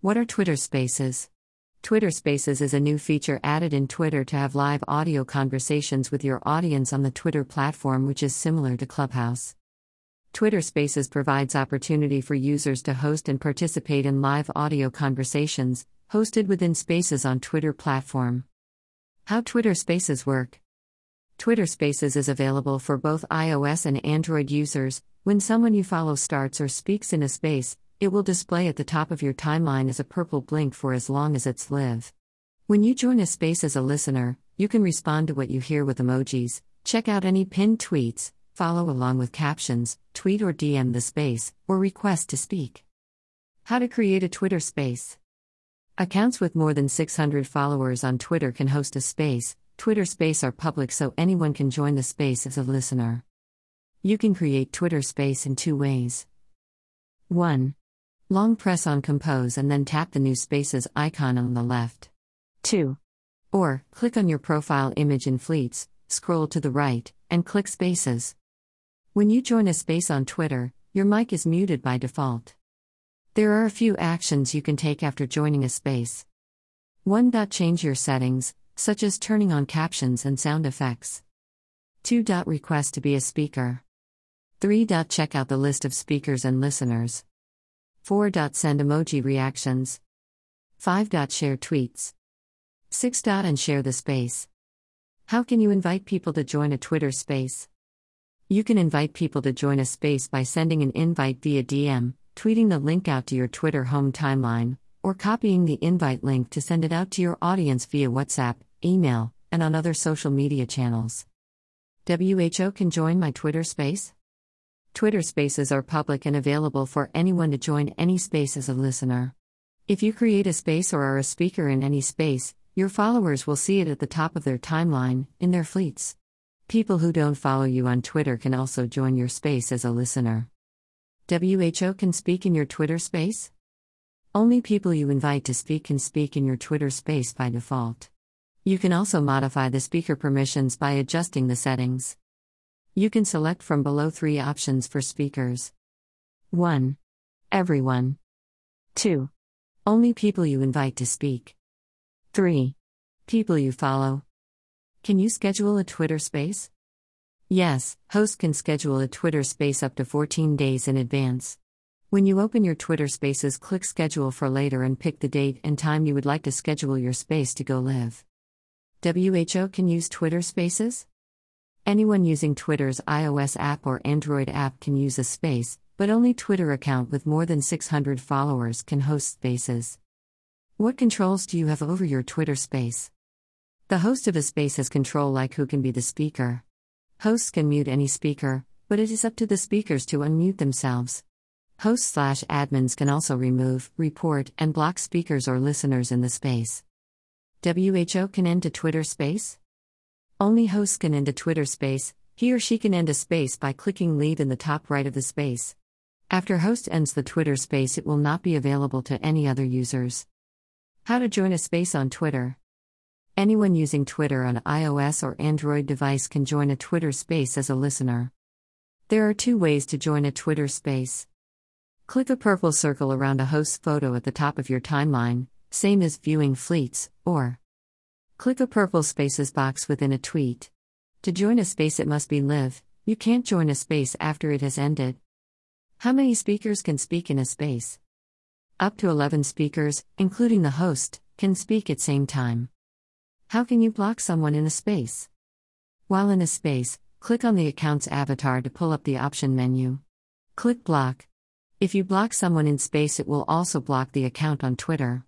What are Twitter Spaces? Twitter Spaces is a new feature added in Twitter to have live audio conversations with your audience on the Twitter platform, which is similar to Clubhouse. Twitter Spaces provides opportunity for users to host and participate in live audio conversations, hosted within Spaces on Twitter platform. How Twitter Spaces work. Twitter Spaces is available for both iOS and Android users. When someone you follow starts or speaks in a space, it will display at the top of your timeline as a purple blink for as long as it's live. When you join a space as a listener, you can respond to what you hear with emojis, check out any pinned tweets, follow along with captions, tweet or DM the space, or request to speak. How to create a Twitter space. Accounts with more than 600 followers on Twitter can host a space. Twitter space are public so anyone can join the space as a listener. You can create Twitter space in two ways. 1. Long press on Compose and then tap the new Spaces icon on the left. 2. Or, click on your profile image in Fleets, scroll to the right, and click Spaces. When you join a space on Twitter, your mic is muted by default. There are a few actions you can take after joining a space. 1. Change your settings, such as turning on captions and sound effects. 2. Request to be a speaker. 3. Check out the list of speakers and listeners. 4. Send emoji reactions. 5. Share tweets. 6. And share the space. How can you invite people to join a Twitter space? You can invite people to join a space by sending an invite via DM, tweeting the link out to your Twitter home timeline, or copying the invite link to send it out to your audience via WhatsApp, email, and on other social media channels. WHO can join my Twitter space? Twitter spaces are public and available for anyone to join any space as a listener. If you create a space or are a speaker in any space, your followers will see it at the top of their timeline, in their fleets. People who don't follow you on Twitter can also join your space as a listener. WHO can speak in your Twitter space? Only people you invite to speak can speak in your Twitter space by default. You can also modify the speaker permissions by adjusting the settings. You can select from below three options for speakers 1. Everyone. 2. Only people you invite to speak. 3. People you follow. Can you schedule a Twitter space? Yes, host can schedule a Twitter space up to 14 days in advance. When you open your Twitter spaces, click schedule for later and pick the date and time you would like to schedule your space to go live. WHO can use Twitter spaces? Anyone using Twitter's iOS app or Android app can use a space, but only Twitter account with more than 600 followers can host spaces. What controls do you have over your Twitter space? The host of a space has control like who can be the speaker. Hosts can mute any speaker, but it is up to the speakers to unmute themselves. Hosts slash admins can also remove, report, and block speakers or listeners in the space. WHO can end a Twitter space? Only hosts can end a Twitter space, he or she can end a space by clicking leave in the top right of the space. After host ends the Twitter space, it will not be available to any other users. How to join a space on Twitter. Anyone using Twitter on iOS or Android device can join a Twitter space as a listener. There are two ways to join a Twitter space. Click a purple circle around a host's photo at the top of your timeline, same as viewing fleets, or Click a purple spaces box within a tweet. To join a space, it must be live, you can't join a space after it has ended. How many speakers can speak in a space? Up to 11 speakers, including the host, can speak at same time. How can you block someone in a space? While in a space, click on the account's avatar to pull up the option menu. Click block. If you block someone in space, it will also block the account on Twitter.